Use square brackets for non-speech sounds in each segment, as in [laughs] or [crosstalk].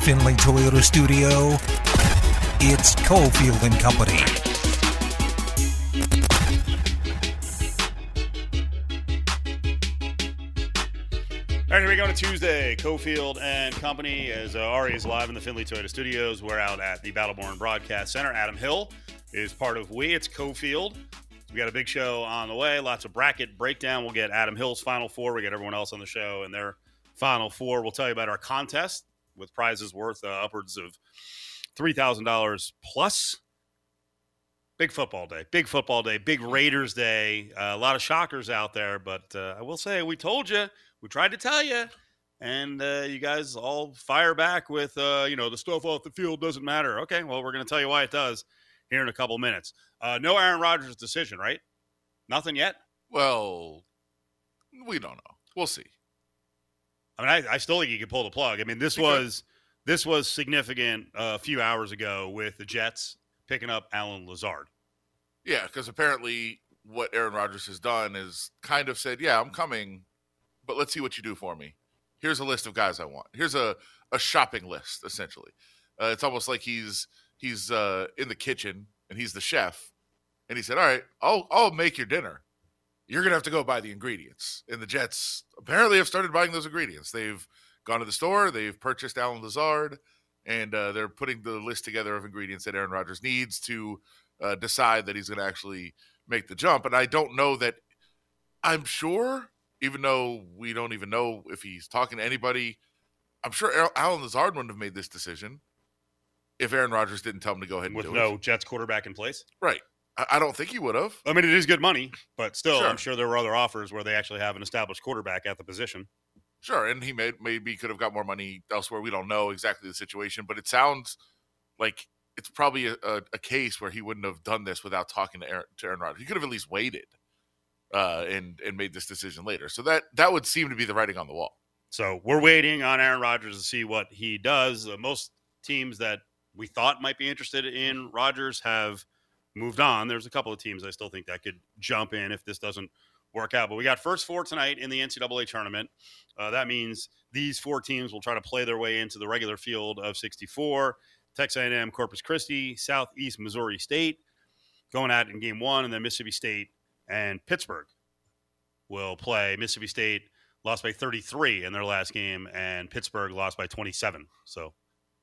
Finley Toyota studio, it's Cofield and Company. All right, here we go on a Tuesday. Cofield and Company as uh, Ari is live in the Finley Toyota Studios. We're out at the Battleborn Broadcast Center. Adam Hill is part of We. It's Cofield. We got a big show on the way. Lots of bracket breakdown. We'll get Adam Hill's final four. We get everyone else on the show and their final four. We'll tell you about our contest with prizes worth uh, upwards of three thousand dollars plus. Big football day, big football day, big Raiders day. Uh, a lot of shockers out there, but uh, I will say we told you, we tried to tell you, and uh, you guys all fire back with, uh, you know, the stuff off the field doesn't matter. Okay, well we're going to tell you why it does here in a couple minutes. Uh, no Aaron Rodgers decision, right? Nothing yet. Well, we don't know. We'll see. I mean, I, I still think he could pull the plug. I mean, this was this was significant uh, a few hours ago with the Jets picking up Allen Lazard. Yeah, because apparently what Aaron Rodgers has done is kind of said, "Yeah, I'm coming, but let's see what you do for me. Here's a list of guys I want. Here's a a shopping list, essentially. Uh, it's almost like he's he's uh, in the kitchen and he's the chef, and he said, "All right, I'll I'll make your dinner. You're gonna have to go buy the ingredients." And the Jets apparently have started buying those ingredients. They've gone to the store, they've purchased Allen Lazard, and uh, they're putting the list together of ingredients that Aaron Rodgers needs to uh, decide that he's going to actually make the jump. And I don't know that I'm sure, even though we don't even know if he's talking to anybody, I'm sure Al- Allen Lazard wouldn't have made this decision if Aaron Rodgers didn't tell him to go ahead and do it. with no it. Jets quarterback in place. Right. I, don't think he would have. I mean, it is good money, but still, Sure. I'm sure there were other offers where they actually have an established quarterback at the position. Sure, and he may, maybe could have got more money elsewhere. We don't know exactly the situation, but it sounds like it's probably a, a, a case where he wouldn't have done this without talking to Aaron, to Aaron Rodgers. He could have at least waited uh, and and made this decision later. So that that would seem to be the writing on the wall. So we're waiting on Aaron Rodgers to see what he does. Uh, most teams that we thought might be interested in Rodgers have moved on. There's a couple of teams I still think that could jump in if this doesn't work out. But we got first four tonight in the NCAA tournament. Uh, that means these four teams will try to play their way into the regular field of 64. Texas A&M, Corpus Christi, Southeast Missouri State going at it in game one, and then Mississippi State and Pittsburgh will play. Mississippi State lost by 33 in their last game, and Pittsburgh lost by 27. So,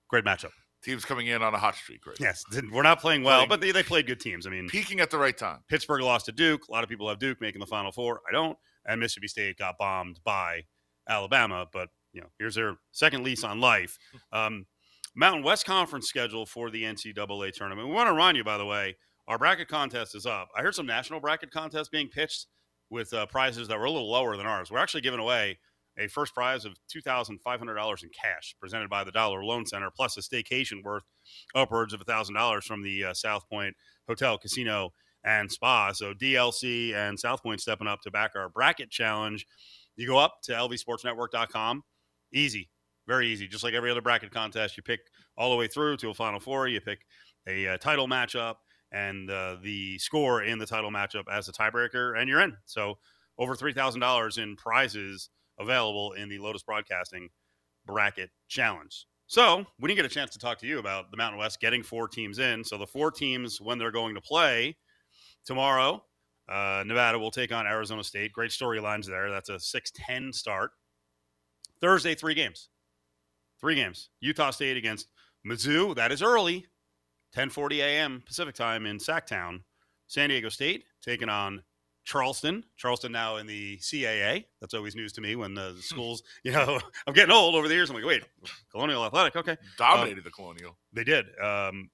great matchup. Teams coming in on a hot streak, right? Yes, we're not playing well, Playing- but they, they played good teams. I mean, Peaking at the right time. Pittsburgh lost to Duke. A lot of people have Duke making the Final Four. I don't. And Mississippi State got bombed by Alabama. But you know, here's their second lease on life. [laughs] Um, Mountain West Conference schedule for the NCAA tournament. We want to remind you, by the way, our bracket contest is up. I heard some national bracket contests being pitched with uh, prizes that were a little lower than ours. We're actually giving away a first prize of $2,500 in cash presented by the Dollar Loan Center, plus a staycation worth upwards of $1,000 from the uh, South Point Hotel, Casino, and Spa. So DLC and South Point stepping up to back our bracket challenge. You go up to lvsportsnetwork.com. Easy, very easy. Just like every other bracket contest, you pick all the way through to a Final Four. You pick a uh, title matchup and uh, the score in the title matchup as a tiebreaker, and you're in. So over three thousand dollars in prizes available in the Lotus Broadcasting bracket challenge. So we didn't get a chance to talk to you about the Mountain West getting four teams in. So the four teams when they're going to play tomorrow, uh, Nevada will take on Arizona State. Great storylines there. That's a six ten start. Thursday, three games. Three games. Utah State against Mizzou. That is early. 10:40 a.m. Pacific time in Sacktown. San Diego State taking on Charleston. Charleston now in the CAA. That's always news to me when the schools, [laughs] you know, I'm getting old over the years. I'm like, wait, Colonial Athletic, okay. Dominated the Colonial. They did. Um,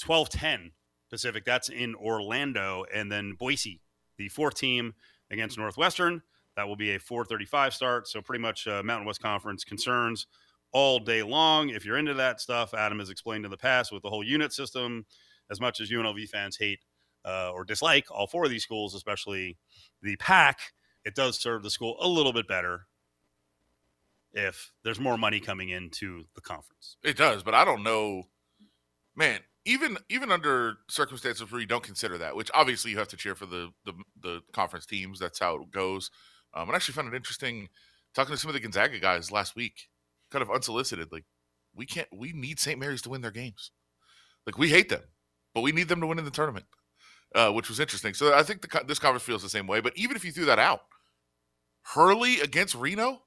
12-10 Pacific. That's in Orlando, and then Boise, the fourth team against Northwestern. That will be a 4:35 start. So pretty much uh, Mountain West Conference concerns all day long. If you're into that stuff, Adam has explained in the past with the whole unit system. As much as UNLV fans hate uh, or dislike all four of these schools, especially the pack, it does serve the school a little bit better if there's more money coming into the conference. It does, but I don't know, man. Even even under circumstances where you don't consider that, which obviously you have to cheer for the the, the conference teams. That's how it goes. Um, I actually found it interesting talking to some of the Gonzaga guys last week, kind of unsolicitedly. we can't. We need St. Mary's to win their games. Like we hate them, but we need them to win in the tournament, uh, which was interesting. So I think the, this conference feels the same way. But even if you threw that out, Hurley against Reno,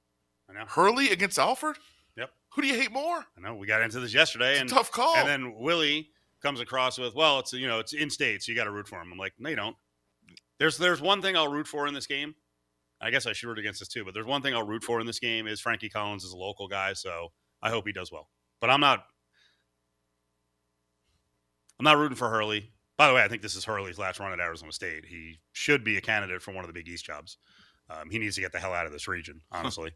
I know. Hurley against Alford. Yep. Who do you hate more? I know. We got into this yesterday, It's and a tough call. and then Willie comes across with, well, it's you know, it's in state, so you got to root for him. I'm like, no, you don't. There's there's one thing I'll root for in this game. I guess I should root against this too, but there's one thing I'll root for in this game is Frankie Collins is a local guy, so I hope he does well. But I'm not. I'm not rooting for Hurley. By the way, I think this is Hurley's last run at Arizona State. He should be a candidate for one of the Big East jobs. Um, he needs to get the hell out of this region, honestly.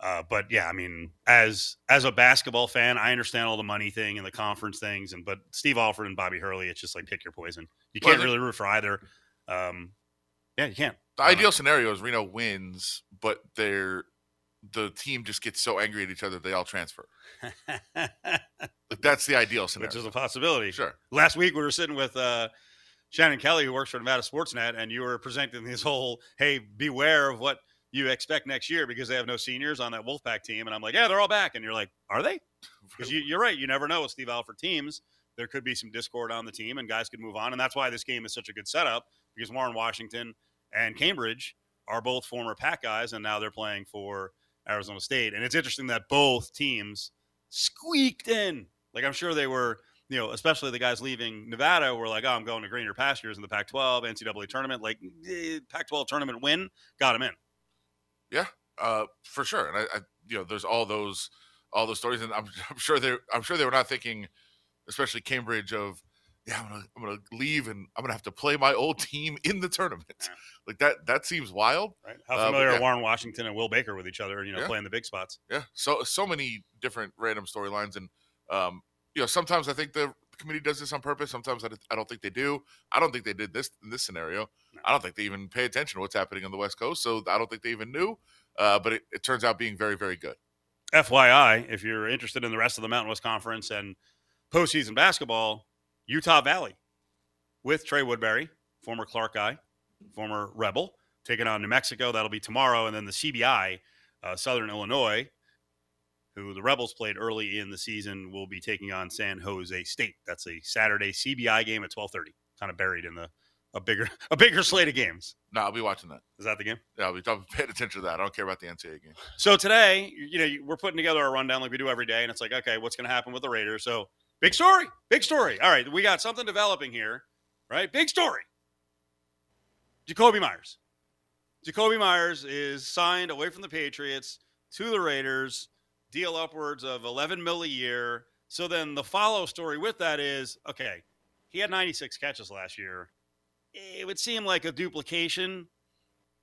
Uh, but yeah, I mean, as as a basketball fan, I understand all the money thing and the conference things, and but Steve Alford and Bobby Hurley, it's just like pick your poison. You can't really root for either. Um, yeah, you can't. the ideal scenario is Reno wins, but they're the team just gets so angry at each other they all transfer. [laughs] Like that's the ideal scenario. which is a possibility. sure. Last week we were sitting with uh, Shannon Kelly, who works for Nevada Sportsnet, and you were presenting this whole, "Hey, beware of what you expect next year because they have no seniors on that Wolfpack team." And I'm like, "Yeah, they're all back," and you're like, "Are they?" [laughs] Because you, you're right. You never know with Steve Alford teams. There could be some discord on the team, and guys could move on, and that's why this game is such a good setup because Warren Washington and Cambridge are both former Pack guys, and now they're playing for Arizona State. And it's interesting that both teams squeaked in. Like I'm sure they were, you know, especially the guys leaving Nevada were like, "Oh, I'm going to greener pastures in the Pac-12 NCAA tournament." Like eh, Pac-12 tournament win got him in. Yeah, uh, for sure. And I, I, you know, there's all those, all those stories, and I'm, [laughs] I'm sure they, I'm sure they were not thinking, especially Cambridge, of, yeah, I'm gonna, I'm gonna leave and I'm gonna have to play my old [laughs] team in the tournament. Yeah. Like that, that seems wild. Right? How Uh, familiar yeah. are Warren Washington and Will Baker with each other? You know, Yeah. playing the big spots. Yeah. So, so many different random storylines, and um, you know, sometimes I think the committee does this on purpose. Sometimes I, I don't think they do. I don't think they did this in this scenario. No. I don't think they even pay attention to what's happening on the West Coast. So I don't think they even knew. Uh, but it, it turns out being very, very good. FYI, if you're interested in the rest of the Mountain West Conference and postseason basketball, Utah Valley with Trey Woodbury, former Clark guy, former Rebel, taking on New Mexico. That'll be tomorrow. And then the CBI, uh, Southern Illinois, who the Rebels played early in the season, will be taking on San Jose State. That's a Saturday CBI game at 12:30, kind of buried in the a bigger [laughs] a bigger slate of games. No, I'll be watching that. Is that the game? Yeah, I'll be, I'll be paying attention to that. I don't care about the NCAA game. So today, you know, we're putting together a rundown like we do every day, and it's like, okay, what's going to happen with the Raiders? So, big story, big story. All right, we got something developing here, right? Big story. Jakobi Meyers. Jakobi Meyers is signed away from the Patriots to the Raiders, deal upwards of 11 mil a year. So then the follow story with that is, okay, he had 96 catches last year. It would seem like a duplication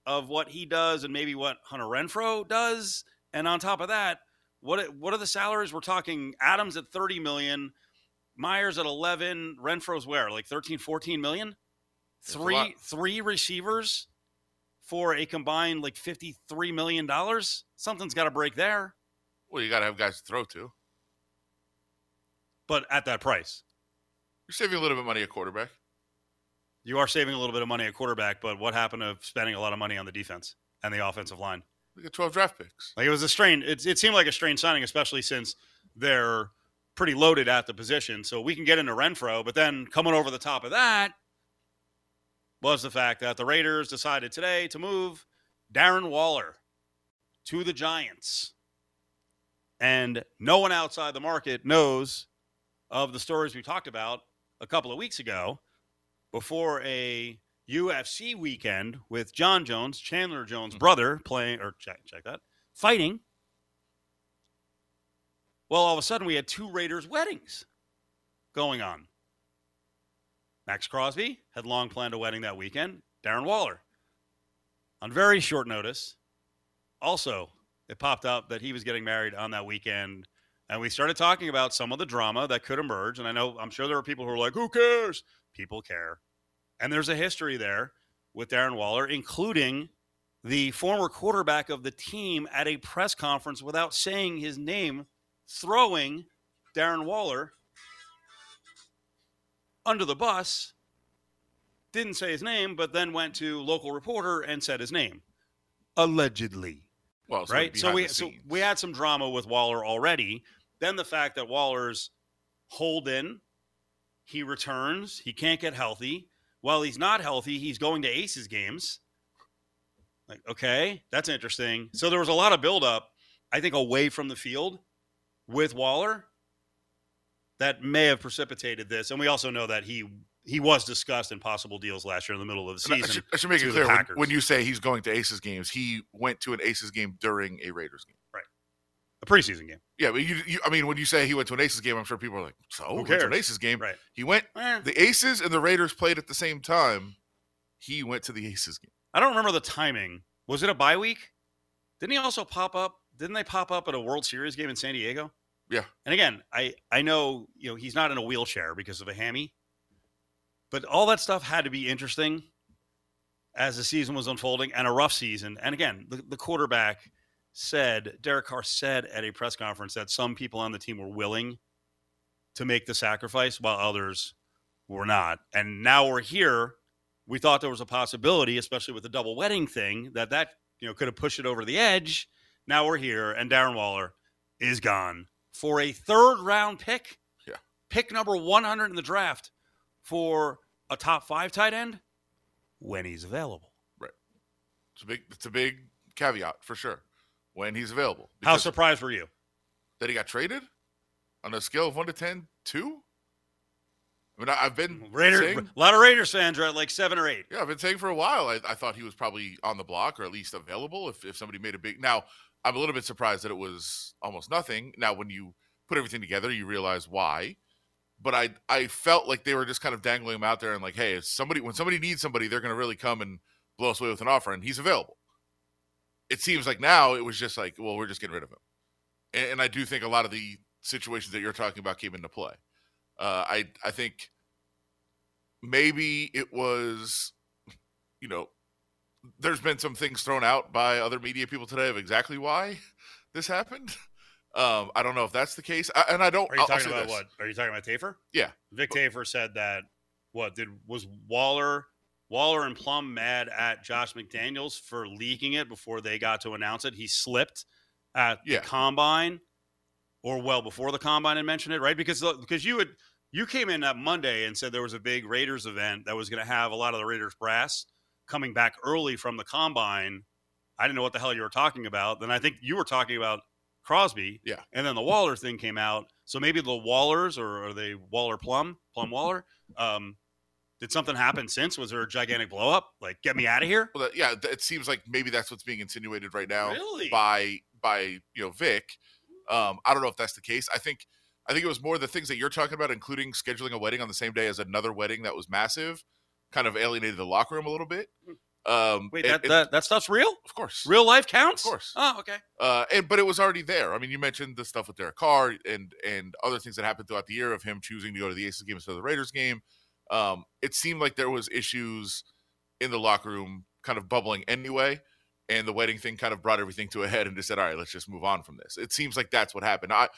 of what he does and maybe what Hunter Renfrow does. And on top of that, what what are the salaries? We're talking Adams at 30 million, Meyers at 11, Renfrow's where? Like 13, 14 million? Three three receivers for a combined like 53 million dollars? Something's got to break there, Well, you got to have guys to throw to. but at that price. You're saving a little bit of money at quarterback. You are saving a little bit of money at quarterback, but what happened to spending a lot of money on the defense and the offensive line? We got 12 draft picks. Like it was a strange. It, it seemed like a strange signing, especially since they're pretty loaded at the position. So we can get into Renfrow, but then coming over the top of that was the fact that the Raiders decided today to move Darren Waller to the Giants, and no one outside the market knows of the stories we talked about a couple of weeks ago before a UFC weekend with Jon Jones, Chandler Jones' hmm. brother, playing or check check that fighting. Well, all of a sudden we had two Raiders weddings going on. Maxx Crosby had long planned a wedding that weekend. Darren Waller, on very short notice, also it popped up that he was getting married on that weekend. And we started talking about some of the drama that could emerge. And I know, I'm sure there are people who are like, who cares? People care. And there's a history there with Darren Waller, including the former quarterback of the team at a press conference without saying his name, throwing Darren Waller under the bus. Didn't say his name, but then went to local reporter and said his name. Allegedly Well, so right? So we so we had some drama with Waller already, Then the fact that Waller's hold in, he returns, he can't get healthy. While he's not healthy, he's going to Aces games. Like, okay, that's interesting. So there was a lot of buildup, I think, away from the field with Waller that may have precipitated this. And we also know that he he was discussed in possible deals last year in the middle of the season. I should, I should make it clear when, when you say he's going to Aces games, he went to an Aces game during a Raiders game. Right. A preseason game. Yeah, but you, you I mean, when you say he went to an Aces game, I'm sure people are like, "So Who went to an cares? Aces game?" Right. He went. Eh, The Aces and the Raiders played at the same time. He went to the Aces game. I don't remember the timing. Was it a bye week? Didn't he also pop up? Didn't they pop up at a World Series game in San Diego? Yeah. And again, I I know you know he's not in a wheelchair because of a hammy, but all that stuff had to be interesting as the season was unfolding and a rough season. And again, the, the quarterback said Derek Carr said at a press conference that some people on the team were willing to make the sacrifice while others were not. And now we're here. We thought there was a possibility, especially with the double wedding thing, that that you know could have pushed it over the edge. Now we're here, and Darren Waller is gone for a third round pick. Yeah. pick number one hundred in the draft for a top five tight end when he's available. Right. It's a big. It's a big caveat for sure when he's available. How surprised were you? that he got traded on a scale of one to 10, two? I mean, I, I've been Raiders, saying, a lot of Raiders fans are at like seven or eight. yeah, I've been saying for a while. I, I thought he was probably on the block or at least available if, if somebody made a big. Now, I'm a little bit surprised that it was almost nothing. Now, when you put everything together, you realize why. But I I felt like they were just kind of dangling him out there and like, hey, if somebody when somebody needs somebody, they're going to really come and blow us away with an offer, and he's available. It seems like now it was just like, well, we're just getting rid of him, and, and I do think a lot of the situations that you're talking about came into play. Uh, I I think maybe it was, you know, there's been some things thrown out by other media people today of exactly why this happened. [laughs] Um, I don't know if that's the case, I, and I don't. Are you I'll- I'll talking about this. what? Are you talking about Tafur? Yeah. Vic Tafur said that what did was Waller Waller and Plum mad at Josh McDaniels for leaking it before they got to announce it. He slipped at Yeah. the combine or well before the combine and mentioned it, right? Because because you would you came in that Monday and said there was a big Raiders event that was going to have a lot of the Raiders brass coming back early from the combine. I didn't know what the hell you were talking about. Then I think you were talking about Crosby. Yeah. And then the Waller thing came out. So maybe the Wallers or are they Waller Plum? Plum Waller? Um, did something happen since? Was there a gigantic blow up? Like, get me out of here? Well, that, yeah, it seems like maybe that's what's being insinuated right now Really? by by you know Vic. Um, I don't know if that's the case. I think I think it was more the things that you're talking about, including scheduling a wedding on the same day as another wedding that was massive, kind of alienated the locker room a little bit. Um, Wait, and- that, and- that, that stuff's real? of course, Real life counts? Of course. Oh, okay. Uh, and but it was already there. I mean, you mentioned the stuff with Derek Carr and and other things that happened throughout the year of him choosing to go to the Aces game instead of the Raiders game. Um, it seemed like there was issues in the locker room, kind of bubbling anyway, and the wedding thing kind of brought everything to a head and just said, "All right, let's just move on from this." It seems like that's what happened. I,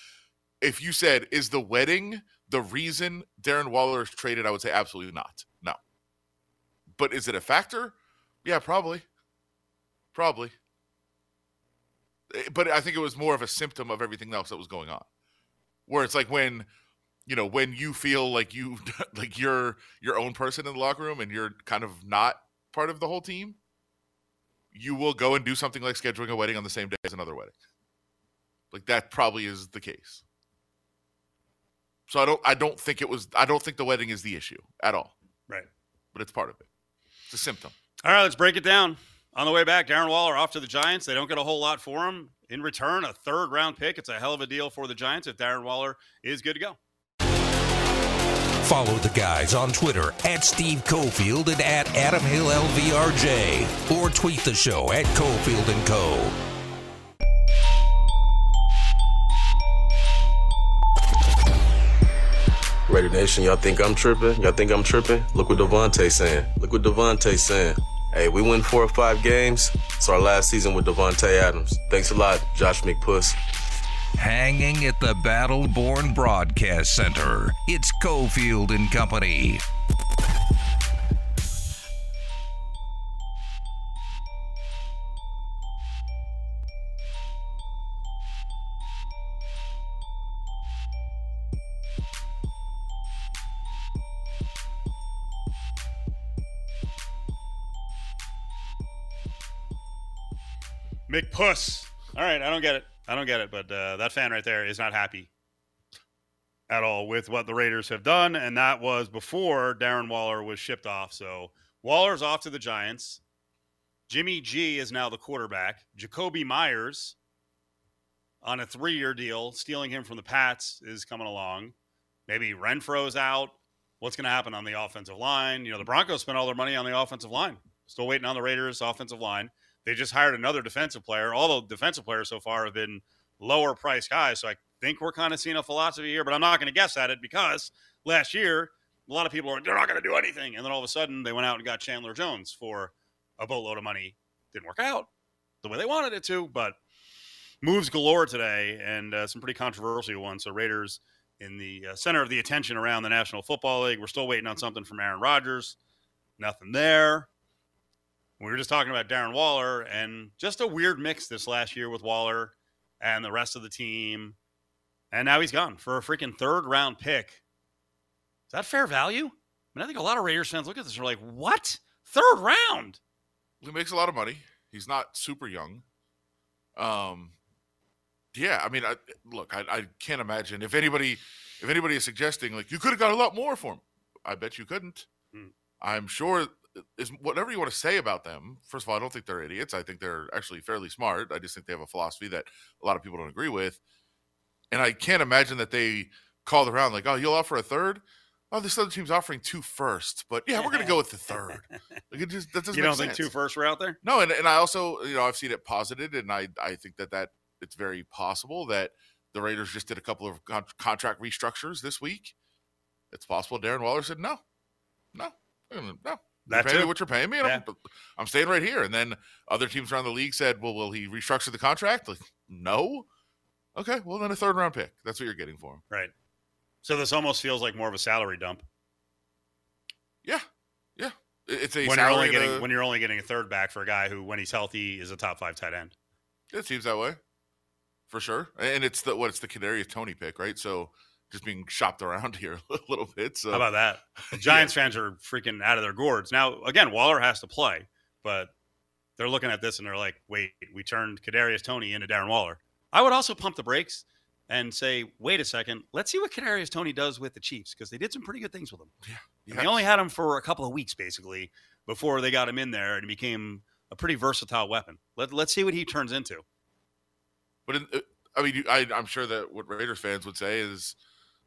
if you said, "Is the wedding the reason Darren Waller is traded?" I would say absolutely not. No. But is it a factor? Yeah, probably. Probably Eh, but I think it was more of a symptom of everything else that was going on. Where it's like when, you know, when you feel like you [laughs] like you're your own person in the locker room and you're kind of not part of the whole team, you will go and do something like scheduling a wedding on the same day as another wedding. Like that probably is the case. So I don't I don't think it was I don't think the wedding is the issue at all, Right. but it's part of it. It's a symptom. All right, let's break it down. On the way back, Darren Waller off to the Giants. They don't get a whole lot for him. In return, a third round pick. It's a hell of a deal for the Giants if Darren Waller is good to go. Follow the guys on Twitter at Steve Cofield and at Adam Hill LVRJ. Or tweet the show at Cofield and Co. Raider Nation, y'all think I'm tripping? Y'all think I'm tripping? Look what Davante saying. Look what Davante saying. Hey, we win four or five games. It's our last season with Davante Adams. Thanks a lot, Josh McPuss. Hanging at the Battle Born Broadcast Center. It's Cofield and Company. McPuss. All right, I don't get it. I don't get it, but uh, that fan right there is not happy at all with what the Raiders have done, and that was before Darren Waller was shipped off. So Waller's off to the Giants. Jimmy G is now the quarterback. Jakobi Meyers on a three-year deal, stealing him from the Pats is coming along. Maybe Renfrow's out. What's going to happen on the offensive line? You know, the Broncos spent all their money on the offensive line. Still waiting on the Raiders' offensive line. They just hired another defensive player. All the defensive players so far have been lower price guys. So I think we're kind of seeing a philosophy here, but I'm not going to guess at it because last year, a lot of people are, they're not going to do anything. And then all of a sudden, they went out and got Chandler Jones for a boatload of money. Didn't work out the way they wanted it to, but moves galore today and uh, some pretty controversial ones. So, Raiders in the uh, center of the attention around the National Football League. We're still waiting on something from Aaron Rodgers. Nothing there. We were just talking about Darren Waller and just a weird mix this last year with Waller and the rest of the team. And now he's gone for a freaking third round pick. Is that fair value? I mean, I think a lot of Raiders fans look at this and are like, what? Third round? He makes a lot of money. He's not super young. Um, yeah, I mean, I, look, I, I can't imagine if anybody, if anybody is suggesting like you could have got a lot more for him. I bet you couldn't. Hmm. I'm sure is whatever you want to say about them. First of all, I don't think they're idiots. I think they're actually fairly smart. I just think they have a philosophy that a lot of people don't agree with. And I can't imagine that they called around like, "Oh, you'll offer a third? Oh, this other team's offering two firsts, but yeah, we're going to go with the third. [laughs] Like it just that doesn't. You don't think two firsts were out there? No, and, and I also, you know, I've seen it posited, and I I think that that it's very possible that the Raiders just did a couple of con- contract restructures this week. It's possible Darren Waller said no, no, no. You're That me what you're paying me, and I'm, I'm staying right here. And then other teams around the league said, "Well, will he restructure the contract?" Like, no. Okay, well then a third round pick. That's what you're getting for him. Right. So this almost feels like more of a salary dump Yeah, yeah. It's a when you're only getting to- when you're only getting a third back for a guy who, when he's healthy, is a top five tight end. It seems that way, for sure. And it's the what it's the Kadarius Toney pick, right? So just being shopped around [laughs] here a little bit. So How about that? [laughs] The Giants fans are freaking out of their gourds. Now, again, Waller has to play, but they're looking at this and they're like, wait, we turned Kadarius Toney into Darren Waller. I would also pump the brakes and say, wait a second, let's see what Kadarius Toney does with the Chiefs because they did some pretty good things with him. Yeah. They only had him for a couple of weeks, basically, before they got him in there and he became a pretty versatile weapon. Let, let's see what he turns into. But in, I mean, I, I'm sure that what Raiders fans would say is,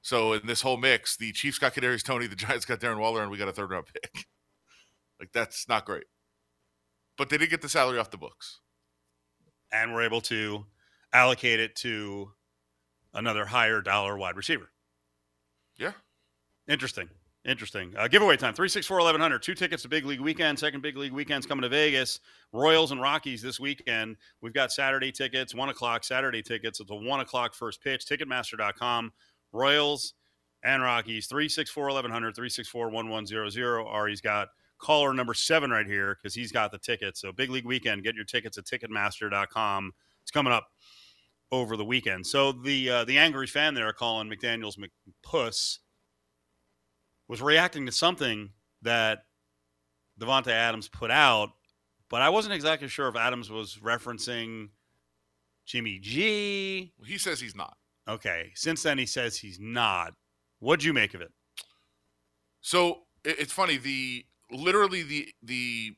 so in this whole mix, the Chiefs got Kadarius Toney, the Giants got Darren Waller, and we got a third round pick. [laughs] like that's not great. But they did get the salary off the books. And we're able to allocate it to another higher dollar wide receiver. Yeah. Interesting. Interesting. Uh, giveaway time 364 1100. Two tickets to Big League Weekend. Second Big League Weekend's coming to Vegas. Royals and Rockies this weekend. We've got Saturday tickets, 1 o'clock Saturday tickets. It's a 1 o'clock first pitch. Ticketmaster.com. Royals and Rockies 364 1100, 364 1100. Ari's got caller number seven right here because he's got the tickets. So Big League Weekend, get your tickets at Ticketmaster.com. It's coming up over the weekend. So the uh, the angry fan there calling McDaniels McPuss was reacting to something that Davante Adams put out, but I wasn't exactly sure if Adams was referencing Jimmy G. Well, He says he's not. Okay, since then he says he's not. What'd you make of it? So it's funny. The literally the the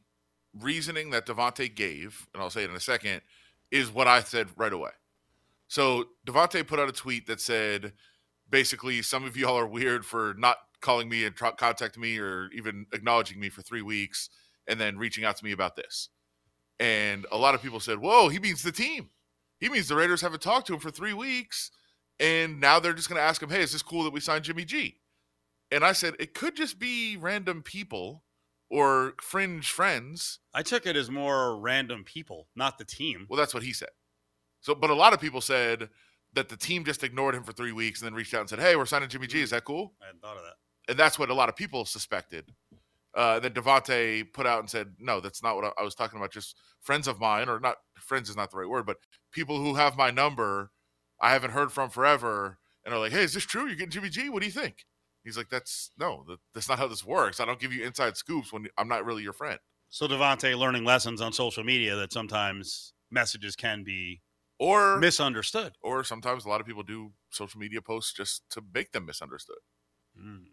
reasoning that Davante gave, and I'll say it in a second, is what I said right away. So Davante put out a tweet that said, basically, some of y'all are weird for not calling me and tr- contacting me or even acknowledging me for three weeks, and then reaching out to me about this. And a lot of people said, "Whoa, he means the team. He means the Raiders haven't talked to him for three weeks, and now they're just going to ask him, hey, is this cool that we signed Jimmy G?" And I said, it could just be random people or fringe friends. I took it as more random people, not the team. Well, that's what he said. So, but a lot of people said that the team just ignored him for three weeks and then reached out and said, "Hey, we're signing Jimmy G. Is that cool?" I hadn't thought of that. And that's what a lot of people suspected. Uh, then Davante put out and said, "No, that's not what I was talking about. Just friends of mine, or not friends is not the right word, but people who have my number, I haven't heard from forever, and are like, "Hey, is this true? You're getting Jimmy G? What do you think?" He's like, "That's no, that, that's not how this works. I don't give you inside scoops when I'm not really your friend." So Davante learning lessons on social media that sometimes messages can be or misunderstood. or sometimes a lot of people do social media posts just to make them misunderstood. Mm.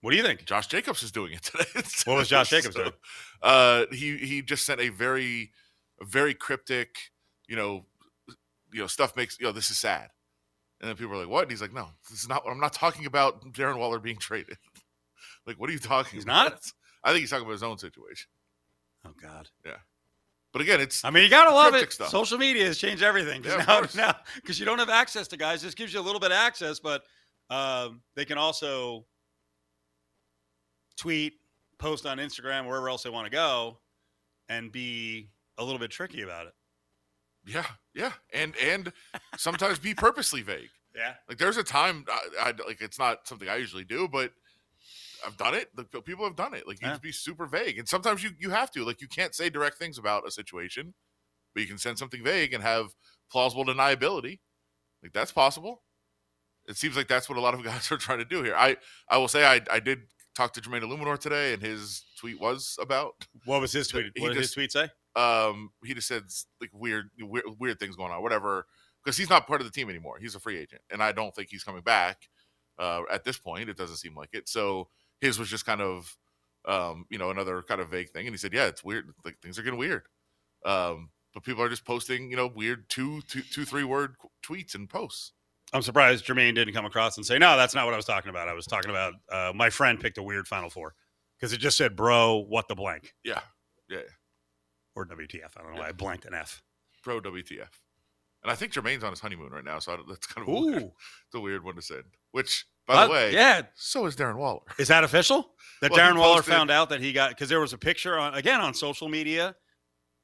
What do you think? Josh Jacobs is doing it today. [laughs] What was Josh Jacobs So, doing? Uh, he he just sent a very very cryptic, you know, you know stuff makes you know this is sad, and then people are like, what? And he's like, no, this is not. I'm not talking about Darren Waller being [laughs] traded. like, what are you talking? He's about? not? [laughs] I think he's talking about his own situation. Oh God. Yeah. But again, it's I mean, you gotta love it. stuff. Social media has changed everything. Yeah, now, now, because you don't have access to guys, this gives you a little bit of access, but um, they can also tweet, post on Instagram, wherever else they want to go, and be a little bit tricky about it. Yeah, yeah, and and sometimes be purposely vague. [laughs] Yeah. Like there's a time I, I like it's not something I usually do, but I've done it. People have done it. Like you Yeah. just be super vague, and sometimes you you have to. Like you can't say direct things about a situation, but you can send something vague and have plausible deniability. Like that's possible. It seems like that's what a lot of [laughs] guys are trying to do here. I I will say I I did talk to Jermaine Eluemunor today, and his tweet was about What was his [laughs] tweet? What did his tweet say? Um he just said like weird weird, weird things going on whatever because he's not part of the team anymore. He's a free agent and i don't think he's coming back uh at this point it doesn't seem like it. So his was just kind of um you know another kind of vague thing and he said yeah it's weird like things are getting weird. Um but people are just posting you know weird two two two three word qu- tweets and posts. I'm surprised Jermaine didn't come across and say, no, that's not what I was talking about. I was talking about uh, my friend picked a weird Final Four. Because it just said, bro, what the blank. Yeah, yeah or WTF. I don't know why I blanked an F. pro wtf and i think jermaine's on his honeymoon right now so I don't, that's kind of weird, Ooh. it's a weird one to send which by the way yeah. so is darren waller Is that official? [laughs] That Well, Darren Waller found out that he got because there was a picture on again on social media.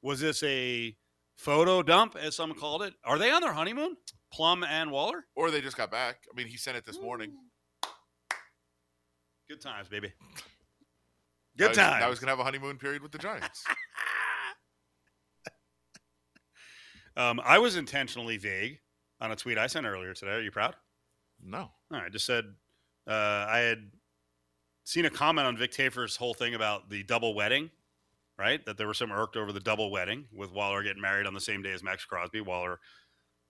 Was this a photo dump, as some called it? Are they on their honeymoon? Plum and Waller? or they just got back. I mean, he sent it this morning. Good times, baby. [laughs] Good times. I was gonna have a honeymoon period with the Giants. [laughs] um, I was intentionally vague on a tweet I sent earlier today. Are you proud? no, All right, I just said uh, I had seen a comment on Vic Tafur's whole thing about the double wedding, right? That there were some irked over the double wedding with Waller getting married on the same day as Maxx Crosby, Waller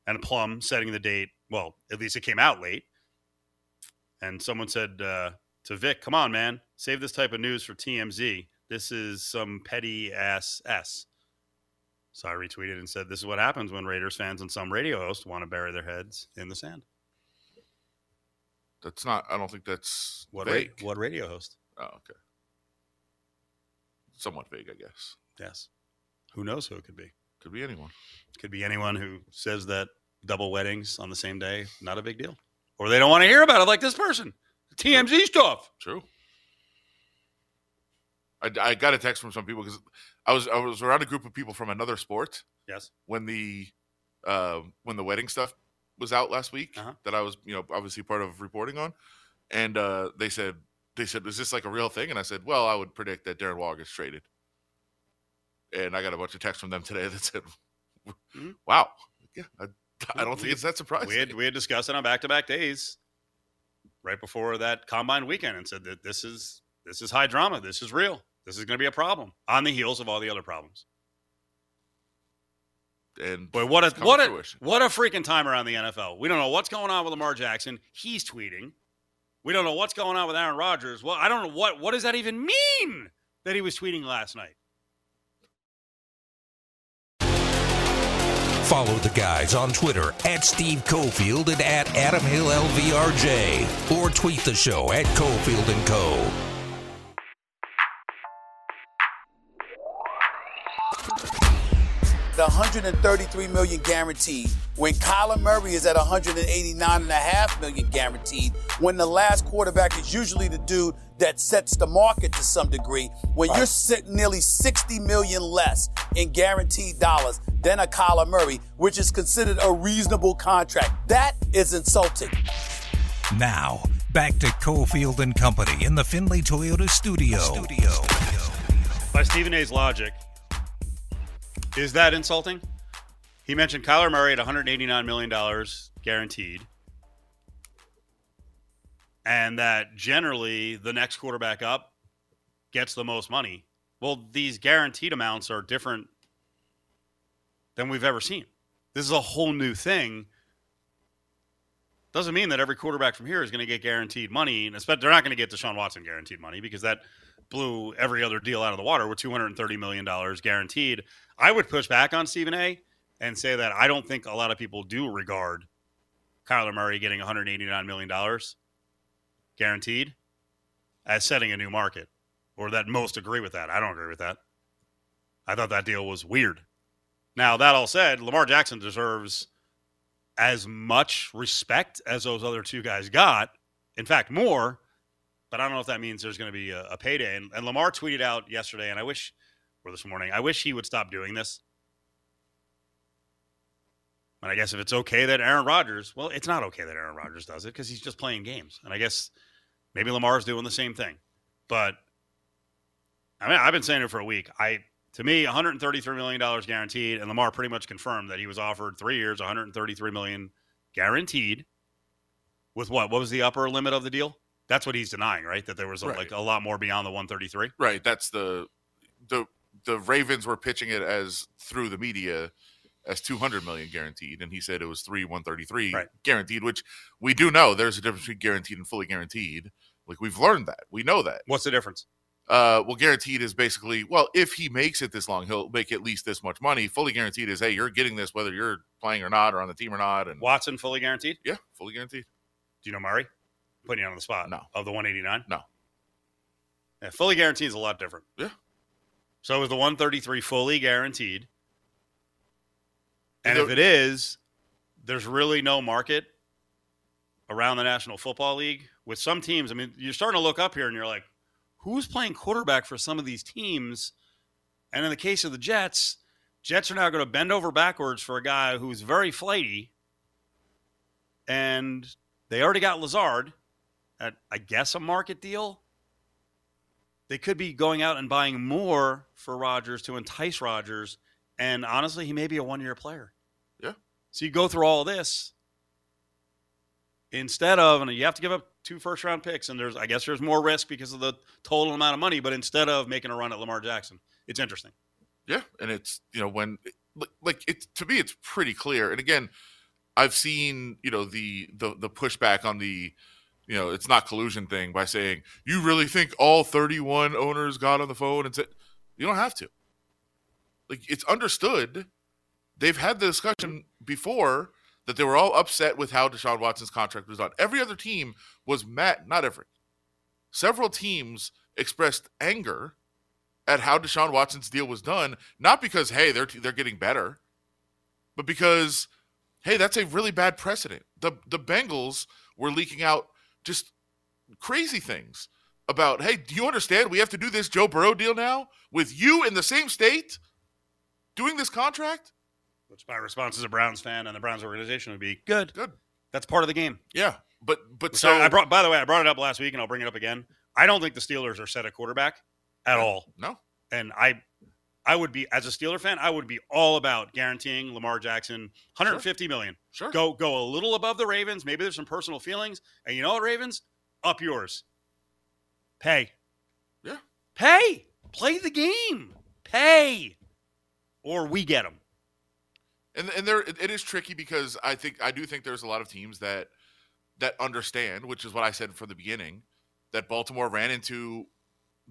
and Plum setting the date. Well, at least it came out late. And someone said uh, to Vic, "Come on, man, save this type of news for TMZ. This is some petty ass s." So I retweeted and said, "This is what happens when Raiders fans and some radio hosts want to bury their heads in the sand." that's not. I don't think that's What ra- what radio host? Oh, okay. Somewhat vague, I guess. Yes. Who knows who it could be? Could be anyone. Could be anyone who says that double weddings on the same day not a big deal, or they don't want to hear about it, like this person. TMZ stuff. True. I, I got a text from some people because I was I was around a group of people from another sport Yes. when the uh, when the wedding stuff was out last week Uh-huh. that I was you know obviously part of reporting on, and uh, they said they said is this like a real thing? And I said, well, I would predict that Darren Waller gets traded. And I got a bunch of texts from them today [laughs] that said, Mhm. "Wow, yeah, I, I don't We- think it's that surprising." We had we had discussed it on back to back days, right before that combine weekend, and said that this is this is high drama. This is real. This is going to be a problem on the heels of all the other problems. and Boy, what a it's come what a fruition. what a freaking time around the NFL. We don't know what's going on with Lamar Jackson. He's tweeting. We don't know what's going on with Aaron Rodgers. Well, I don't know what what does that even mean that he was tweeting last night. Follow the guys on Twitter at Steve Cofield and at Adam Hill LVRJ. Or tweet the show at Cofield and Co. the 133 million guaranteed. When Kyler Murray is at 189.5 million guaranteed, when the last quarterback is usually the dude that sets the market to some degree, when you're sitting nearly 60 million less in guaranteed dollars than a Kyler Murray, which is considered a reasonable contract, that is insulting. Now, back to Cofield and Company in the Finley Toyota studio. studio. By Stephen A's logic, is that insulting? He mentioned Kyler Murray at 189 million dollars guaranteed, and that generally the next quarterback up gets the most money. Well, these guaranteed amounts are different than we've ever seen. This is a whole new thing. Doesn't mean that every quarterback from here is going to get guaranteed money. And they're not going to get Deshaun Watson guaranteed money because that blew every other deal out of the water with $230 million guaranteed. I would push back on Stephen A and say that I don't think a lot of people do regard Kyler Murray getting $189 million guaranteed as setting a new market or that most agree with that. I don't agree with that. I thought that deal was weird. Now, that all said, Lamar Jackson deserves as much respect as those other two guys got. In fact, more. But I don't know if that means there's going to be a, a payday. And, and Lamar tweeted out yesterday, and I wish, or this morning, I wish he would stop doing this. And I guess if it's okay that Aaron Rodgers, well, it's not okay that Aaron Rodgers does it because he's just playing games. And I guess maybe Lamar's doing the same thing. But I mean, I've been saying it for a week. I to me, 133 million dollars guaranteed, and Lamar pretty much confirmed that he was offered three years, 133 million guaranteed. With what? What was the upper limit of the deal? That's what he's denying, right? That there was a, Right. like a lot more beyond the 133. Right. That's the the the Ravens were pitching it as through the media as 200 million guaranteed and he said it was 3 133 Right. guaranteed which we do know there's a difference between guaranteed and fully guaranteed like we've learned that we know that What's the difference? uh well guaranteed is basically well if he makes it this long he'll make at least this much money fully guaranteed is hey you're getting this whether you're playing or not or on the team or not and Watson fully guaranteed. yeah fully guaranteed Do you know Murray? Putting you on the spot. No. Of the 189. No. Yeah, fully guaranteed is a lot different. Yeah. So is the 133 fully guaranteed? And The- if it is, there's really no market around the National Football League with some teams. I mean, you're starting to look up here and you're like, who's playing quarterback for some of these teams? And in the case of the Jets, Jets are now going to bend over backwards for a guy who's very flighty. And they already got Lazard at, I guess, a market deal. They could be going out and buying more for Rodgers to entice Rodgers. And honestly, he may be a one year player. Yeah. So you go through all this instead of, and you have to give up two first round picks, and there's, I guess, there's more risk because of the total amount of money. But instead of making a run at Lamar Jackson, it's interesting. Yeah, and it's you know when like- like it's to me it's pretty clear. And again, I've seen you know the the the pushback on the you know it's not collusion thing by saying you really think all 31 owners got on the phone and said you don't have to. Like it's understood. They've had the discussion before that they were all upset with how Deshaun Watson's contract was done. Every other team was mad, not every. Several teams expressed anger at how Deshaun Watson's deal was done, not because hey they're they're getting better, but because hey that's a really bad precedent. The the Bengals were leaking out just crazy things about hey do you understand we have to do this Joe Burrow deal now with you in the same state doing this contract? Which my response as a Browns fan and the Browns organization would be good. Good. That's part of the game. Yeah, but but So so I brought. By the way, I brought it up last week, and I'll bring it up again. I don't think the Steelers are set at quarterback at all, no and I, I would be as a Steeler fan, I would be all about guaranteeing Lamar Jackson 150 million. sure Go go a little above the Ravens. Maybe there's some personal feelings, and you know what, Ravens, up yours. Pay. Yeah. Pay. Play the game. Pay, or we get them. and and there it, it is tricky because I think I do think there's a lot of teams that that understand, which is what I said from the beginning, that Baltimore ran into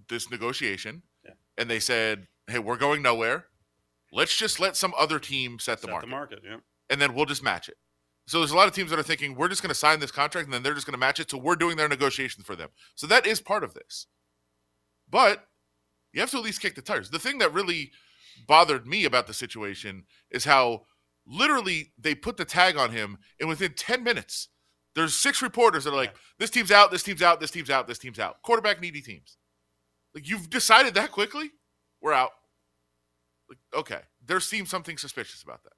this negotiation Yeah. and they said, "Hey, we're going nowhere. Let's just let some other team set the Set market, the market. Yeah. and then we'll just match it." So there's a lot of teams that are thinking we're just going to sign this contract and then they're just going to match it. So we're doing their negotiations for them. So that is part of this. But you have to at least kick the tires. The thing that really bothered me about the situation is how literally they put the tag on him and within 10 minutes there's six reporters that are like this team's out this team's out this team's out this team's out quarterback needy teams like you've decided that quickly we're out like okay there seems something suspicious about that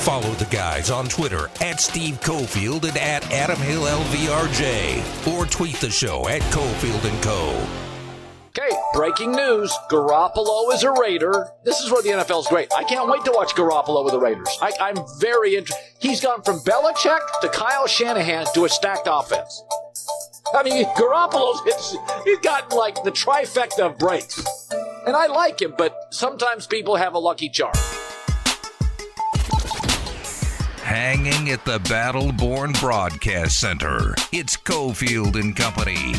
Follow the guys on Twitter at Steve Cofield and at Adam Hill LVRJ or tweet the show at Cofield and Co. Okay, breaking news. Garoppolo is a Raider. This is where the NFL's great. I can't wait to watch Garoppolo with the Raiders. I, I'm very interested. He's gone from Belichick to Kyle Shanahan to a stacked offense. I mean, [laughs] Garoppolo's, it's, he's gotten like the trifecta of breaks. And I like him, but sometimes people have a lucky charm. Hanging at the Battleborn Broadcast Center, it's Cofield and Company.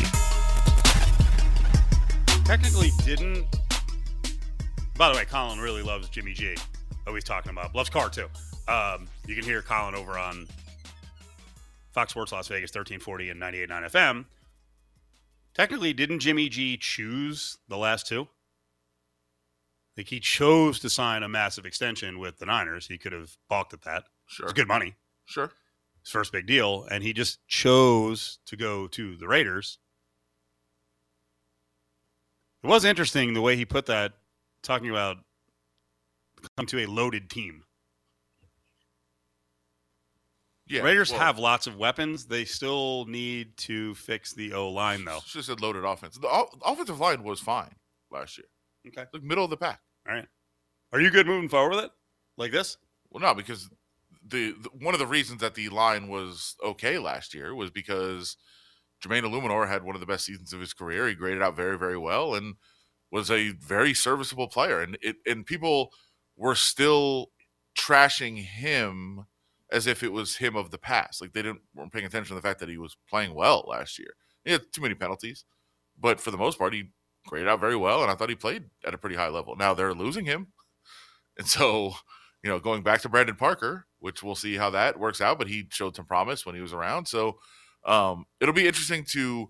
Technically didn't. By the way, Colin really loves Jimmy G. Oh, he's talking about loves Carr too. Um, you can hear Colin over on Fox Sports Las Vegas, thirteen forty and 98.9 FM. Technically, didn't Jimmy G choose the last two? Like he chose to sign a massive extension with the Niners. He could have balked at that. Sure. It's good money. Sure. His first big deal, and he just chose to go to the Raiders. It was interesting the way he put that, talking about come to a loaded team. Yeah. Raiders well, have lots of weapons. They still need to fix the O line, though. She said loaded offense. The o- offensive line was fine last year. Okay. Like middle of the pack. All right. Are you good moving forward with it? Like this? Well, no, because the, the one of the reasons that the line was okay last year was because Jermaine Eluemunor had one of the best seasons of his career. He graded out very, very well and was a very serviceable player. And it and people were still trashing him as if it was him of the past. Like they didn't weren't paying attention to the fact that he was playing well last year. He had too many penalties, but for the most part, he graded out very well, and I thought he played at a pretty high level. Now they're losing him, and so you know, going back to Brandon Parker, which we'll see how that works out, but he showed some promise when he was around. So um, it'll be interesting to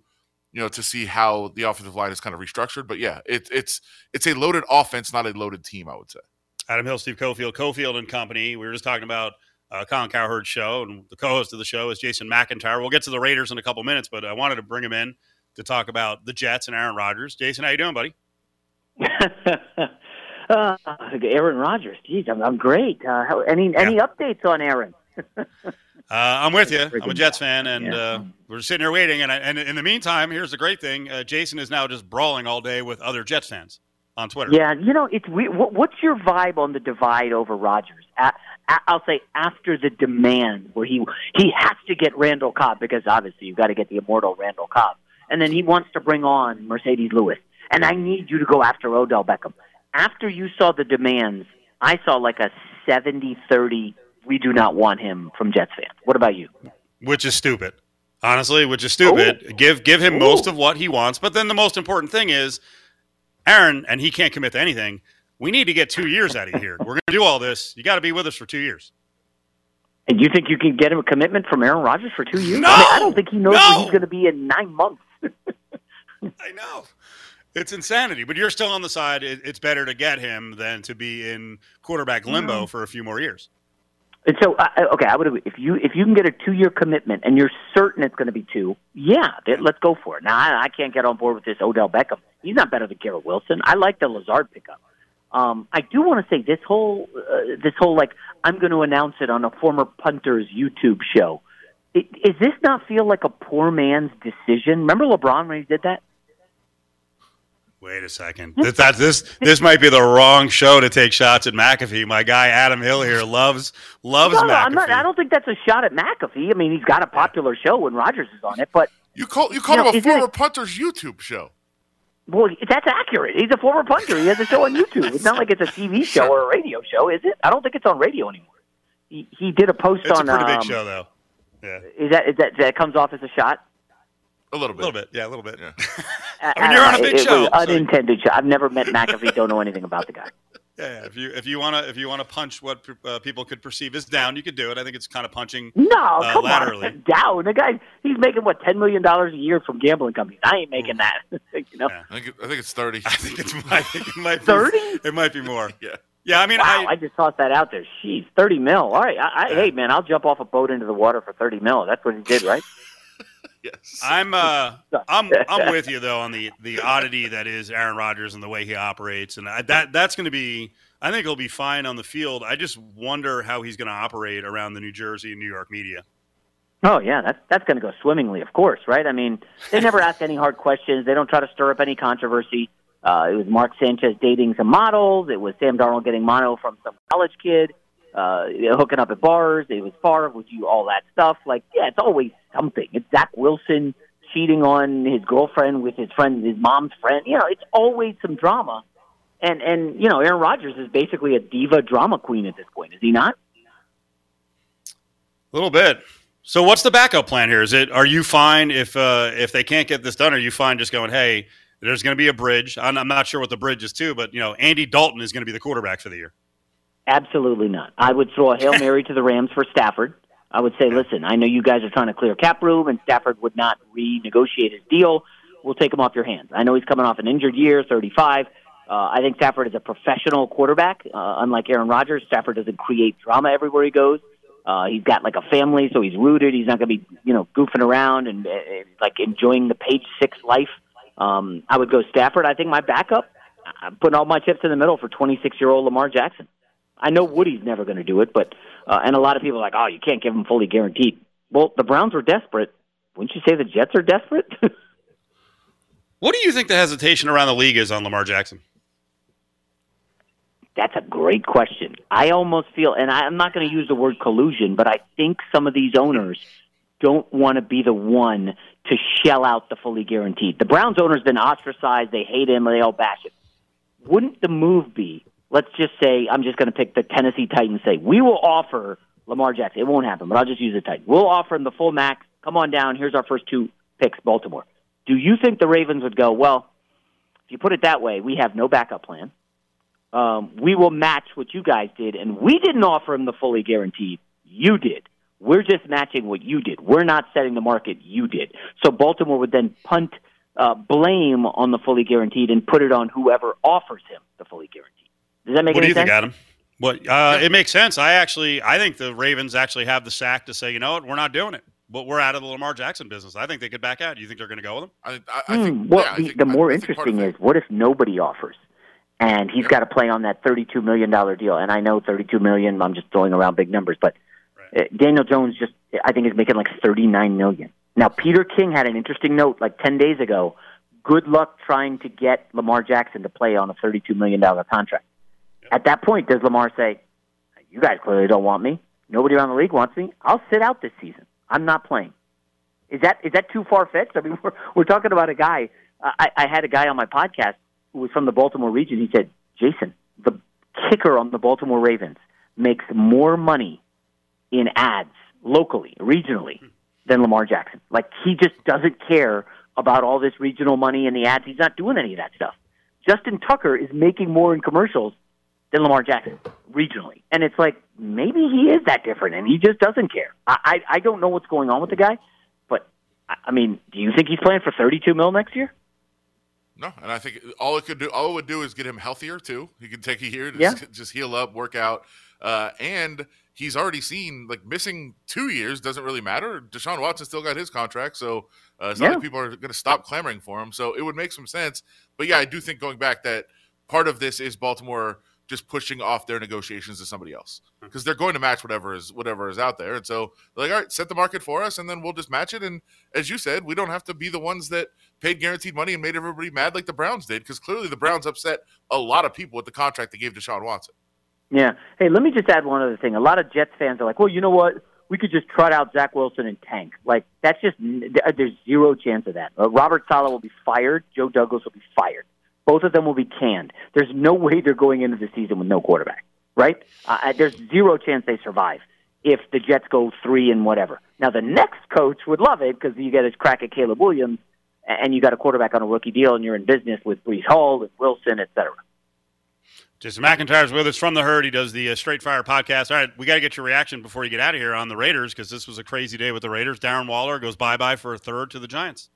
you know to see how the offensive line is kind of restructured. But yeah, it's it's it's a loaded offense, not a loaded team. I would say. Adam Hill, Steve Cofield, Cofield and Company. We were just talking about uh, Colin Cowherd's show, and the co-host of the show is Jason McIntyre. We'll get to the Raiders in a couple minutes, but I wanted to bring him in to talk about the Jets and Aaron Rodgers. Jason, how you doing, buddy? [laughs] uh, Aaron Rodgers. Geez, I'm, I'm great. Uh, how, any any updates on Aaron? [laughs] Uh, I'm with you. I'm a Jets fan, and Yeah. uh, we're sitting here waiting. And, I, and in the meantime, here's the great thing: uh, Jason is now just brawling all day with other Jets fans on Twitter. Yeah, you know, it's weird. What's your vibe on the divide over Rodgers? I'll say after the demand where he he has to get Randall Cobb because obviously you've got to get the immortal Randall Cobb, and then he wants to bring on Marcedes Lewis, and I need you to go after Odell Beckham. After you saw the demands, I saw like a 70-30, We do not want him from Jets fans. What about you? which is stupid. Honestly, which is stupid. Give give him most of what he wants, but then the most important thing is Aaron, and he can't commit to anything. We need to get two years out of here. We're going to do all this. You got to be with us for two years. And you think you can get him a commitment from Aaron Rodgers for two years? No! I, mean, I don't think he knows No! where he's going to be in nine months. [laughs] I know. It's insanity, but you're still on the side. It's better to get him than to be in quarterback limbo for a few more years. And so, uh, okay, I would agree. If you if you can get a two year commitment and you're certain it's going to be two, yeah, let's go for it. Now, I, I can't get on board with this Odell Beckham. He's not better than Garrett Wilson. I like the Lazard pickup. Um, I do want to say this whole uh, this whole like I'm going to announce it on a former punter's YouTube show. I Is this not feel like a poor man's decision? Remember LeBron when he did that? Wait a second. This, that, this this might be the wrong show to take shots at McAfee. My guy Adam Hill here loves loves No, no, McAfee. I'm not, I don't think that's a shot at McAfee. I mean, he's got a popular show when Rodgers is on it, but You call you call You know, him a former it- punter's YouTube show. Well, that's accurate. He's a former punter. He has a show on YouTube. It's not like it's a TV show or a radio show, is it? I don't think it's on radio anymore. He, he did a post it's a on. pretty big um, show, though. Yeah, Is that, is that that comes off as a shot? A little bit. a little bit. Yeah, a little bit. Yeah. [laughs] I mean, you're on a Uh, big it, show, It was so- unintended shot. I've never met McAfee. Don't know anything about the guy. [laughs] Yeah, if you if you want to if you want to punch what uh, people could perceive as down, you could do it. I think it's kind of punching. No, Uh, come laterally. on, down. The guy, he's making what ten million dollars a year from gambling companies. I ain't making that. [laughs] you know, Yeah. I think it, I think it's thirty. I think it's I think it might 30? It might be more. yeah. Yeah, I mean, wow. I, I, just tossed that out there. Jeez, thirty mil. All right, I, I, hey man, I'll jump off a boat into the water for thirty mil. That's what he did, right? [laughs] Yes. I'm uh I'm I'm with you though on the the oddity that is Aaron Rodgers and the way he operates, and I, that that's going to be. I think he'll be fine on the field. I just wonder how he's going to operate around the New Jersey and New York media. Oh yeah, that's that's going to go swimmingly, of course, right? I mean, they never [laughs] ask any hard questions. They don't try to stir up any controversy. Uh, it was Mark Sanchez dating some models. It was Sam Darnold getting mono from some college kid, uh, hooking up at bars. It was Favre with you, all that stuff. Like, yeah, it's always something. It's Zach Wilson cheating on his girlfriend with his friend, his mom's friend. You know, it's always some drama. And and you know, Aaron Rodgers is basically a diva drama queen at this point, is he not? A little bit. So what's the backup plan here? Is it are you fine if uh, if they can't get this done? Are you fine just going, hey, there's going to be a bridge? I'm, I'm not sure what the bridge is to, but you know, Andy Dalton is going to be the quarterback for the year. Absolutely not. I would throw a hail [laughs] mary to the Rams for Stafford. I would say, listen, I know you guys are trying to clear cap room, and Stafford would not renegotiate his deal. We'll take him off your hands. I know he's coming off an injured year, 35. Uh, I think Stafford is a professional quarterback. Uh, unlike Aaron Rodgers, Stafford doesn't create drama everywhere he goes. Uh, he's got like a family, so he's rooted. He's not going to be, you know, goofing around and uh, like enjoying the page six life. Um, I would go Stafford. I think my backup. I'm putting all my chips in the middle for 26 year old Lamar Jackson. I know Woody's never going to do it, but uh, and a lot of people are like, oh, you can't give him fully guaranteed. Well, the Browns were desperate. Wouldn't you say the Jets are desperate? [laughs] what do you think the hesitation around the league is on Lamar Jackson? That's a great question. I almost feel, and I'm not going to use the word collusion, but I think some of these owners don't want to be the one to shell out the fully guaranteed. The Browns owner's been ostracized. They hate him. They all bash him. Wouldn't the move be, let's just say, I'm just going to pick the Tennessee Titans, say, we will offer Lamar Jackson. It won't happen, but I'll just use the Titans. We'll offer him the full max. Come on down. Here's our first two picks, Baltimore. Do you think the Ravens would go, well, if you put it that way, we have no backup plan um, we will match what you guys did, and we didn't offer him the fully guaranteed. You did. We're just matching what you did. We're not setting the market. You did. So Baltimore would then punt uh, blame on the fully guaranteed and put it on whoever offers him the fully guaranteed. Does that make what any sense? What do you think, Adam? What uh, it makes sense. I actually, I think the Ravens actually have the sack to say, you know what, we're not doing it. But we're out of the Lamar Jackson business. I think they could back out. Do you think they're going to go with him? I, I, I think. Hmm. Well, yeah, I the, think, the more I, I think part interesting is what if nobody offers? and he's got to play on that $32 million deal. And I know 32 million, I'm just throwing around big numbers, but right. Uh, Daniel Jones just, I think, is making like 39 million. Now, Peter King had an interesting note like 10 days ago. Good luck trying to get Lamar Jackson to play on a $32 million contract. Yep. At that point, does Lamar say, You guys clearly don't want me. Nobody around the league wants me. I'll sit out this season. I'm not playing. Is that is that too far fetched? I mean, [laughs] we're we're talking about a guy. I, I had a guy on my podcast who was from the Baltimore region, he said, Jason, the kicker on the Baltimore Ravens makes more money in ads locally, regionally, than Lamar Jackson. Like he just doesn't care about all this regional money and the ads. He's not doing any of that stuff. Justin Tucker is making more in commercials than Lamar Jackson regionally, and it's like maybe he is that different, and he just doesn't care. I I, I don't know what's going on with the guy, but I, I mean, do you think he's playing for thirty-two mil next year? No, and I think all it could do, all it would do, is get him healthier too. He could take a year to yeah. just, just heal up, work out, uh, and he's already seen like missing two years doesn't really matter. Deshaun Watson still got his contract, so uh, it's yeah. not like people are going to stop clamoring for him. So it would make some sense. But yeah, I do think going back that part of this is Baltimore just pushing off their negotiations to somebody else because they're going to match whatever is whatever is out there. And so like, all right, set the market for us, and then we'll just match it. And as you said, we don't have to be the ones that paid guaranteed money and made everybody mad like the Browns did because clearly the Browns upset a lot of people with the contract they gave Deshaun Watson. Yeah. Hey, let me just add one other thing. A lot of Jets fans are like, well, you know what? We could just trot out Zach Wilson and tank. Like that's just there's zero chance of that. Uh, Robert Saleh will be fired. Joe Douglas will be fired. Both of them will be canned. There's no way they're going into the season with no quarterback, right? Uh, there's zero chance they survive if the Jets go three and whatever. Now, the next coach would love it because you get his crack at Caleb Williams, and you got a quarterback on a rookie deal, and you're in business with Breece Hall and Wilson, et cetera. Jason McIntyre's with us from the herd. He does the uh, Straight Fire podcast. All right, we got to get your reaction before you get out of here on the Raiders because this was a crazy day with the Raiders. Darren Waller goes bye bye for a third to the Giants.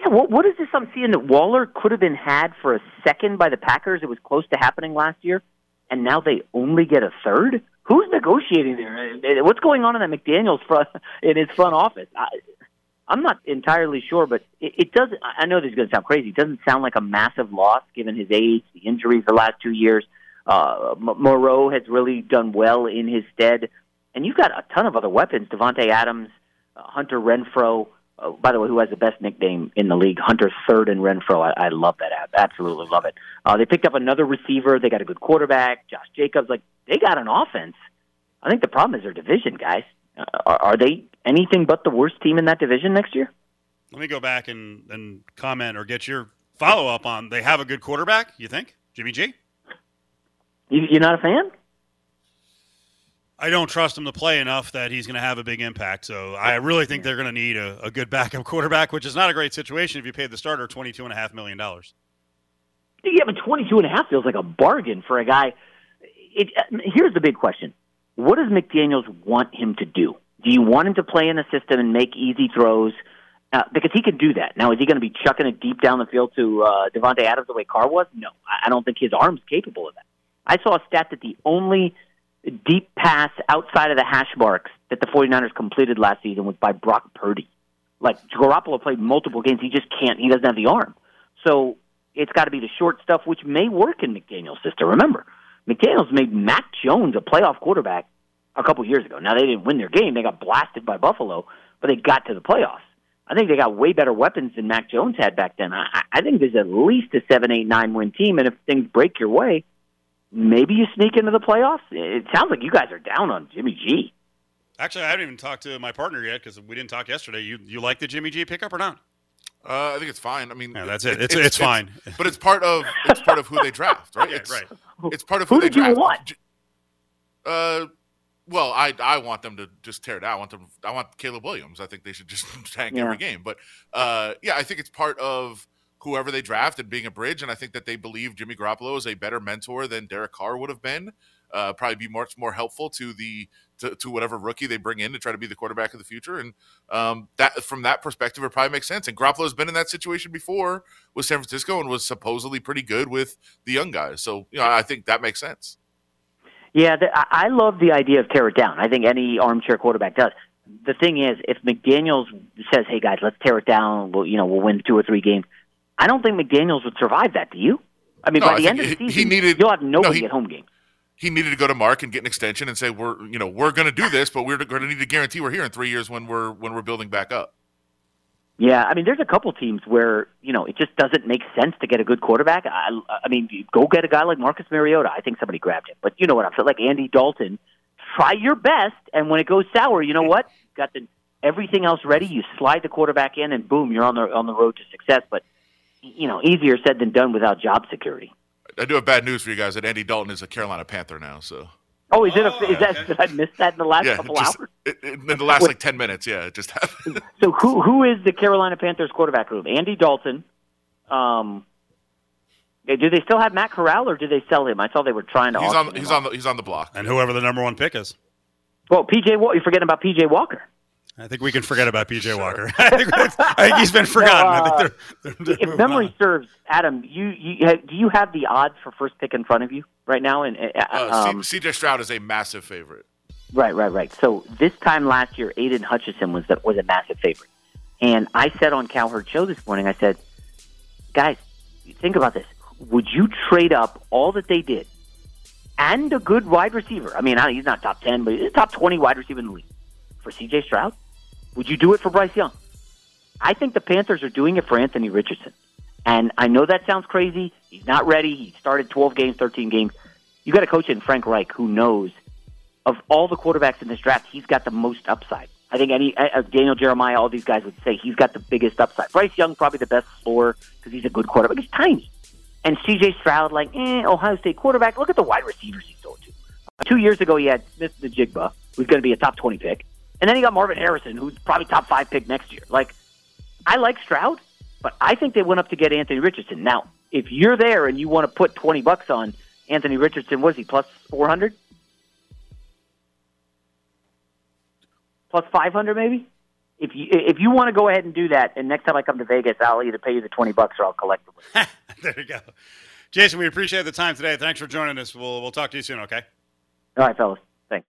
Yeah, what, what is this I'm seeing that Waller could have been had for a second by the Packers? It was close to happening last year, and now they only get a third. Who's negotiating there? What's going on in that McDaniel's front [laughs] in his front office? I, I'm not entirely sure, but it, it does. I know this is going to sound crazy. It doesn't sound like a massive loss given his age, the injuries the last two years. Uh, Moreau has really done well in his stead, and you've got a ton of other weapons: Davante Adams, uh, Hunter Renfrow. Uh, by the way, who has the best nickname in the league? Hunter Third and Renfrow. I, I love that. I absolutely love it. Uh, they picked up another receiver. They got a good quarterback, Josh Jacobs. Like they got an offense. I think the problem is their division, guys. Uh, are, are they anything but the worst team in that division next year? Let me go back and, and comment or get your follow up on. They have a good quarterback. You think Jimmy G. You, you're not a fan? I don't trust him to play enough that he's going to have a big impact. So I really think they're going to need a, a good backup [laughs] quarterback, which is not a great situation if you paid the starter $22.5 million. Yeah, but 22 and a half feels like a bargain for a guy. It, uh, here's the big question. What does McDaniels want him to do? Do you want him to play in the system and make easy throws? Uh, because he can do that. Now, is he going to be chucking it deep down the field to uh, Davante Adams the way Carr was? No, I don't think his arm's capable of that. I saw a stat that the only deep pass outside of the hash marks that the 49ers completed last season was by Brock Purdy. Like Garoppolo played multiple games, he just can't. He doesn't have the arm, so it's got to be the short stuff, which may work in McDaniel's system. Remember, McDaniel's made Mac Jones a playoff quarterback a couple years ago. Now they didn't win their game; they got blasted by Buffalo, but they got to the playoffs. I think they got way better weapons than Mac Jones had back then. I, I think there's at least a seven, eight, nine win team, and if things break your way, maybe you sneak into the playoffs. It sounds like you guys are down on Jimmy G. Actually, I haven't even talked to my partner yet because we didn't talk yesterday. You you like the Jimmy G pickup or not? Uh, I think it's fine. I mean, yeah, that's it. It's, it's, it's fine. but it's part of it's part of who they draft, right? [laughs] yeah, it's, right. It's part of who, who they did you want? Uh, well, I I want them to just tear it out. I want them. I want Caleb Williams. I think they should just [laughs] tank Yeah. every game. But uh, yeah, I think it's part of whoever they draft and being a bridge. And I think that they believe Jimmy Garoppolo is a better mentor than Derek Carr would have been. Uh, probably be much more helpful to the to, to whatever rookie they bring in to try to be the quarterback of the future. And um, that from that perspective, it probably makes sense. And Garoppolo's been in that situation before with San Francisco and was supposedly pretty good with the young guys. So you know, I think that makes sense. Yeah, the, I I love the idea of tear it down. I think any armchair quarterback does. The thing is, if McDaniel's says, "Hey guys, let's tear it down," we'll you know we'll win two or three games. I don't think McDaniel's would survive that. Do you? I mean, No, by I the end of the he- he needed- you'll have nobody no, he- at home games. he needed to go to Mark and get an extension and say we're you know we're going to do this, but we're going to need to guarantee we're here in three years when we're when we're building back up. Yeah, I mean, there's a couple teams where you know it just doesn't make sense to get a good quarterback. I, I mean, go get a guy like Marcus Mariota. I think somebody grabbed him, but you know what I'm saying? Like Andy Dalton, try your best, and when it goes sour, you know what? Got the everything else ready. You slide the quarterback in, and boom, you're on the on the road to success. But you know, easier said than done without job security. I do have bad news for you guys that Andy Dalton is a Carolina Panther now. So Oh, is it? A, Oh, is that? okay. Did I miss that in the last yeah, couple just, hours? it, it- in the last like ten minutes, yeah, it just [laughs] happened. So who who is the Carolina Panthers quarterback room? Andy Dalton. Um, do they still have Matt Corral or did they sell him? I saw they were trying to. he's on him he's off. on the he's on the block. And whoever the number one pick is. Well, PJ, Wa- you're forgetting about PJ Walker. I think we can forget about PJ Walker. [laughs] I, think, I think he's been forgotten. I think they're, they're, they're If memory on. serves, Adam, you, you do you have the odds for first pick in front of you right now? And uh, Uh, um, CJ Stroud is a massive favorite. Right, right, right. So this time last year, Aidan Hutchinson was the, was a massive favorite, and I said on Cowherd Show this morning, I said, guys, think about this. Would you trade up all that they did and a good wide receiver? I mean, he's not top ten, but he's a top twenty wide receiver in the league for C.J. Stroud. Would you do it for Bryce Young? I think the Panthers are doing it for Anthony Richardson. And I know that sounds crazy. He's not ready. He started 12 games, 13 games. You got a coach in Frank Reich who knows of all the quarterbacks in this draft, he's got the most upside. I think any uh, Daniel Jeremiah, all these guys would say he's got the biggest upside. Bryce Young probably the best floor because he's a good quarterback. He's tiny. And C.J. Stroud, like eh, Ohio State quarterback. Look at the wide receivers he's thrown to. Two years ago, he had Smith-Njigba, who's going to be a top 20 pick. And then he got Marvin Harrison, who's probably top five pick next year. Like, I like Stroud, but I think they went up to get Anthony Richardson. Now, if you're there and you want to put 20 bucks on Anthony Richardson, what is he, plus 400? Plus 500 maybe? If you if you want to go ahead and do that, and next time I come to Vegas, I'll either pay you the 20 bucks or I'll collect it. [laughs] there you go. Jason, we appreciate the time today. Thanks for joining us. We'll, we'll talk to you soon, okay? All right, fellas.